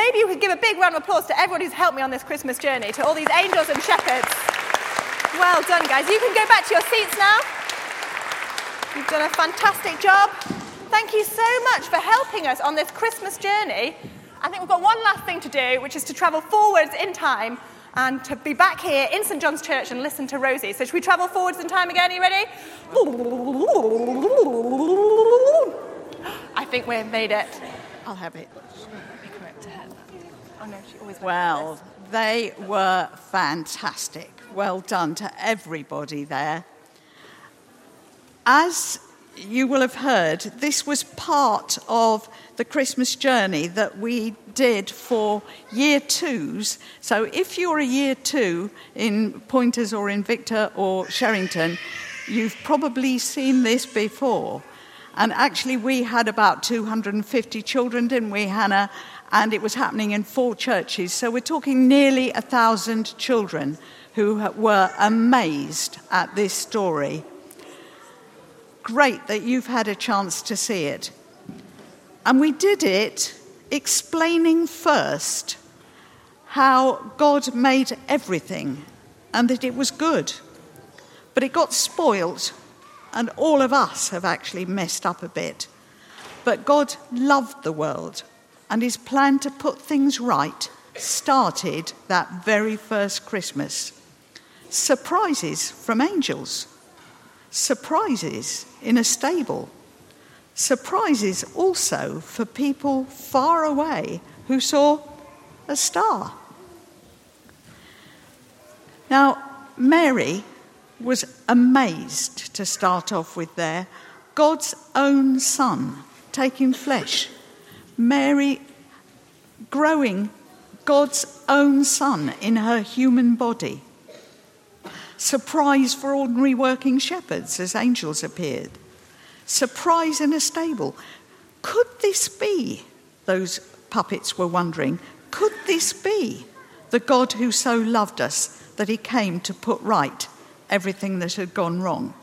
maybe you could give a big round of applause to everyone who's helped me on this Christmas journey, to all these angels and shepherds. Well done, guys. You can go back to your seats now. You've done a fantastic job. Thank you so much for helping us on this Christmas journey. I think we've got one last thing to do, which is to travel forwards in time and to be back here in St John's Church and listen to Rosie. So, should we travel forwards in time again? Are you ready? I think we've made it. I'll have it. Well, they were fantastic. Well done to everybody there. As you will have heard, this was part of the Christmas journey that we did for year twos. So if you're a year two in Pointers or Invicta or Sherington, you've probably seen this before. And actually, we had about 250 children, didn't we, Hannah? And it was happening in four churches. So we're talking nearly a thousand children who were amazed at this story great that you've had a chance to see it. And we did it explaining first how God made everything and that it was good. But it got spoilt, and all of us have actually messed up a bit. But God loved the world, and his plan to put things right started that very first Christmas. Surprises from angels surprises in a stable, surprises also for people far away who saw a star. Now, Mary was amazed to start off with there. God's own son taking flesh. Mary growing God's own son in her human body surprise for ordinary working shepherds as angels appeared, surprise in a stable. Could this be, those puppets were wondering, could this be the God who so loved us that he came to put right everything that had gone wrong?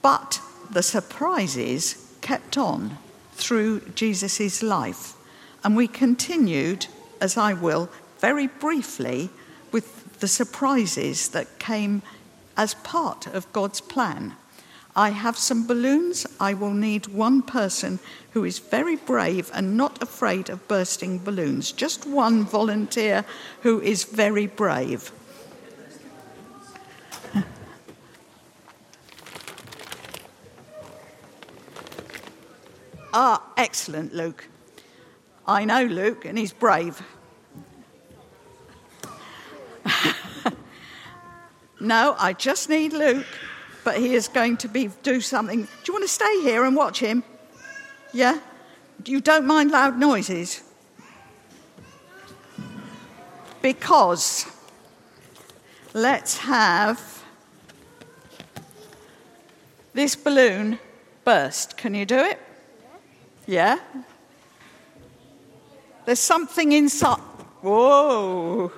But the surprises kept on through Jesus' life, and we continued, as I will, very briefly with the surprises that came as part of God's plan. I have some balloons. I will need one person who is very brave and not afraid of bursting balloons. Just one volunteer who is very brave. Ah, excellent, Luke. I know Luke, and he's brave. no, I just need Luke, but he is going to be do something. Do you want to stay here and watch him? Yeah? You don't mind loud noises? Because let's have this balloon burst. Can you do it? Yeah? There's something inside. Whoa.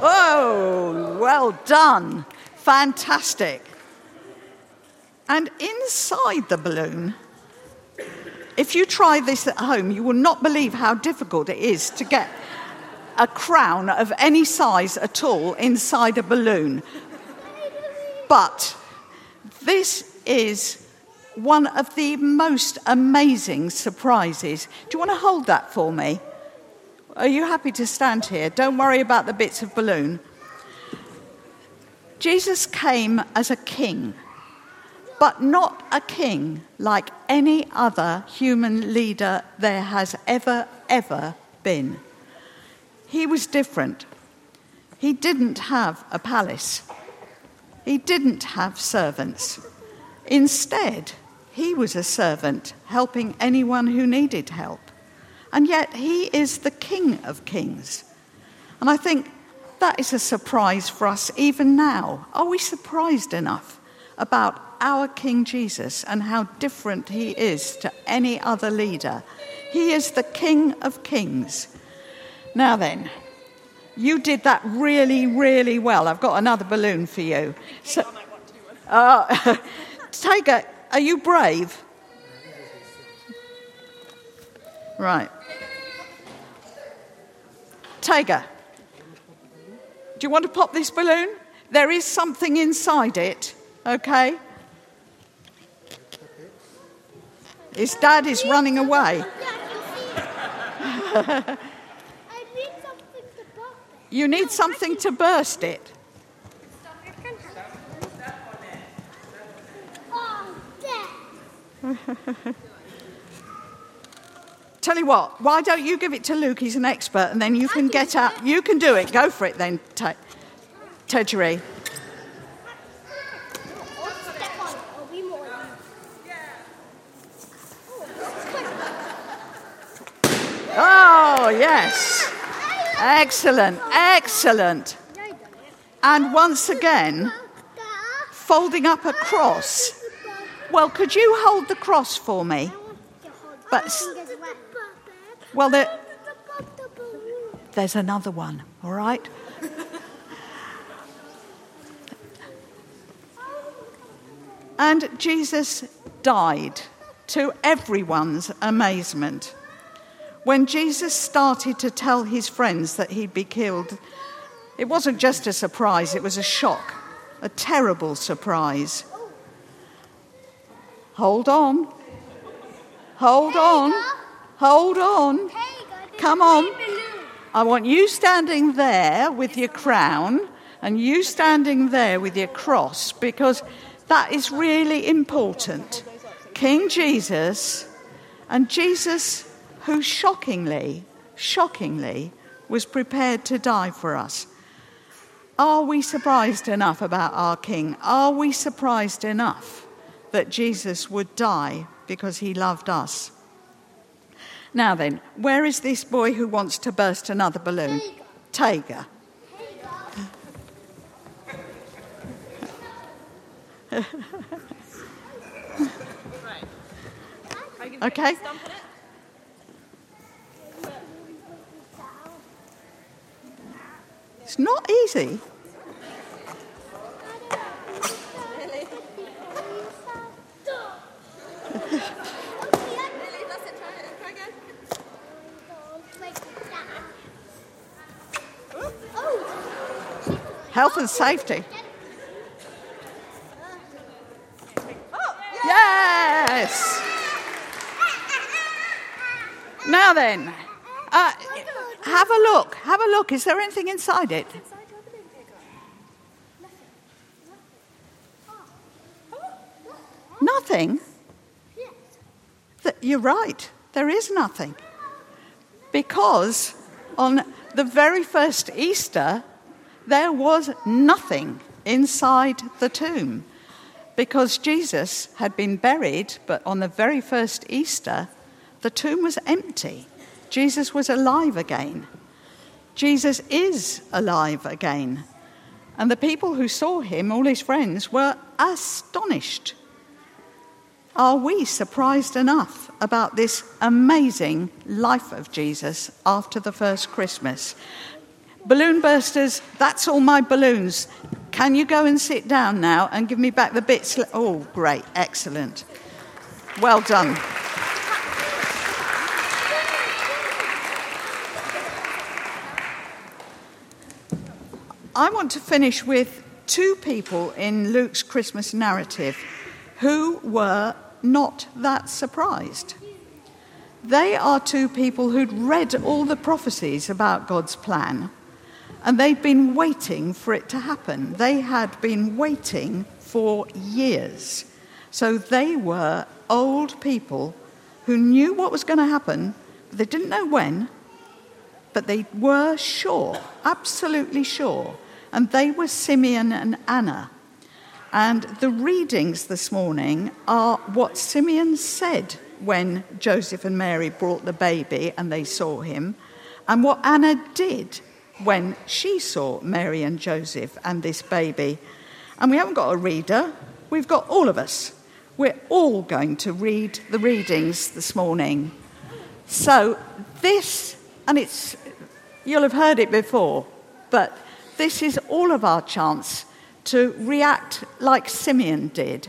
Oh, well done. Fantastic. And inside the balloon, if you try this at home, you will not believe how difficult it is to get a crown of any size at all inside a balloon. But this is one of the most amazing surprises. Do you want to hold that for me? Are you happy to stand here? Don't worry about the bits of balloon. Jesus came as a king, but not a king like any other human leader there has ever, ever been. He was different. He didn't have a palace, he didn't have servants. Instead, he was a servant helping anyone who needed help and yet he is the King of Kings. And I think that is a surprise for us even now. Are we surprised enough about our King Jesus and how different he is to any other leader? He is the King of Kings. Now then, you did that really, really well. I've got another balloon for you. So, uh, Tiger, are you brave? Right. Tiger, do you want to pop this balloon? There is something inside it, okay? His dad is running away. You need something to burst it. Tell you what, why don't you give it to Luke? He's an expert, and then you can get out. You can do it. Go for it then, Te-. Oh, yes. Excellent, excellent. And once again, folding up a cross. Well, could you hold the cross for me? But well, there, there's another one. All right. and Jesus died to everyone's amazement. When Jesus started to tell his friends that he'd be killed, it wasn't just a surprise, it was a shock, a terrible surprise. Hold on. Hold on. Hold on. Come on. I want you standing there with your crown and you standing there with your cross because that is really important. King Jesus and Jesus who shockingly, shockingly was prepared to die for us. Are we surprised enough about our King? Are we surprised enough that Jesus would die because he loved us? Now then, where is this boy who wants to burst another balloon? Tager. okay. It's not easy. Health and safety. Yes. Now then, uh, have a look. Have a look. Is there anything inside it? Nothing? You're right. There is nothing. Because on the very first Easter, there was nothing inside the tomb. Because Jesus had been buried, but on the very first Easter, the tomb was empty. Jesus was alive again. Jesus is alive again. And the people who saw him, all his friends, were astonished. Are we surprised enough about this amazing life of Jesus after the first Christmas? Balloon bursters, that's all my balloons. Can you go and sit down now and give me back the bits? Oh, great, excellent. Well done. I want to finish with two people in Luke's Christmas narrative who were not that surprised. They are two people who'd read all the prophecies about God's plan and they'd been waiting for it to happen. They had been waiting for years. So they were old people who knew what was going to happen, but they didn't know when, but they were sure, absolutely sure and they were Simeon and Anna. And the readings this morning are what Simeon said when Joseph and Mary brought the baby and they saw him, and what Anna did when she saw Mary and Joseph and this baby. And we haven't got a reader, we've got all of us. We're all going to read the readings this morning. So, this, and it's, you'll have heard it before, but this is all of our chance to react like Simeon did.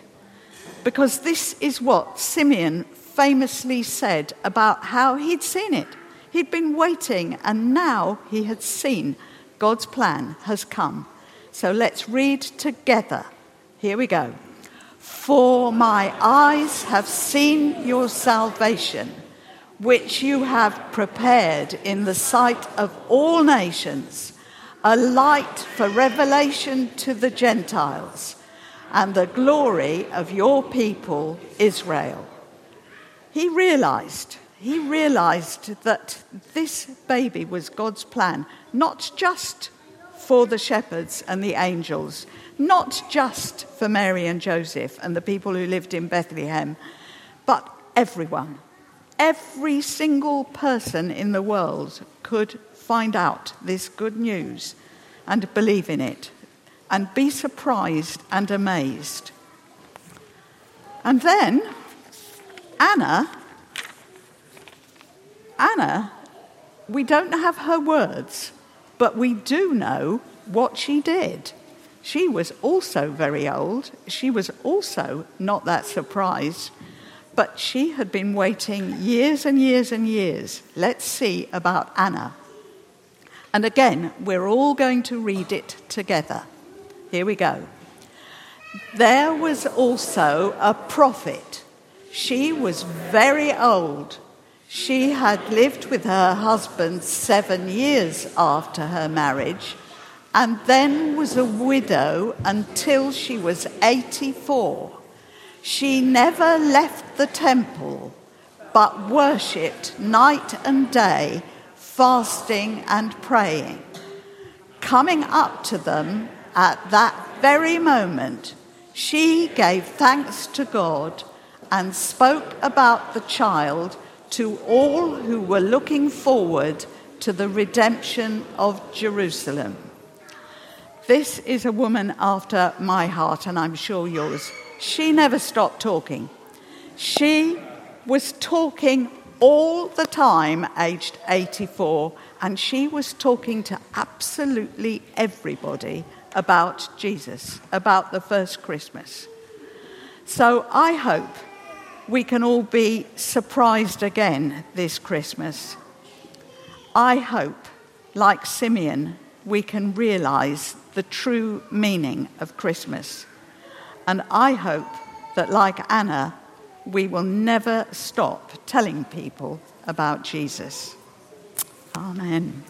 Because this is what Simeon famously said about how he'd seen it. He'd been waiting, and now he had seen God's plan has come. So let's read together. Here we go. For my eyes have seen your salvation, which you have prepared in the sight of all nations, a light for revelation to the Gentiles, and the glory of your people, Israel. He realized, he realized that this baby was God's plan, not just for the shepherds and the angels, not just for Mary and Joseph and the people who lived in Bethlehem, but everyone. Every single person in the world could find out this good news and believe in it and be surprised and amazed. And then Anna, Anna, we don't have her words, but we do know what she did. She was also very old. She was also not that surprised, but she had been waiting years and years and years. Let's see about Anna. And again, we're all going to read it together. Here we go. There was also a prophet. She was very old she had lived with her husband seven years after her marriage and then was a widow until she was 84. She never left the temple but worshipped night and day, fasting and praying. Coming up to them at that very moment, she gave thanks to God and spoke about the child to all who were looking forward to the redemption of Jerusalem. This is a woman after my heart, and I'm sure yours. She never stopped talking. She was talking all the time, aged 84, and she was talking to absolutely everybody about Jesus, about the first Christmas. So I hope we can all be surprised again this Christmas. I hope, like Simeon, we can realize the true meaning of Christmas. And I hope that, like Anna, we will never stop telling people about Jesus. Amen.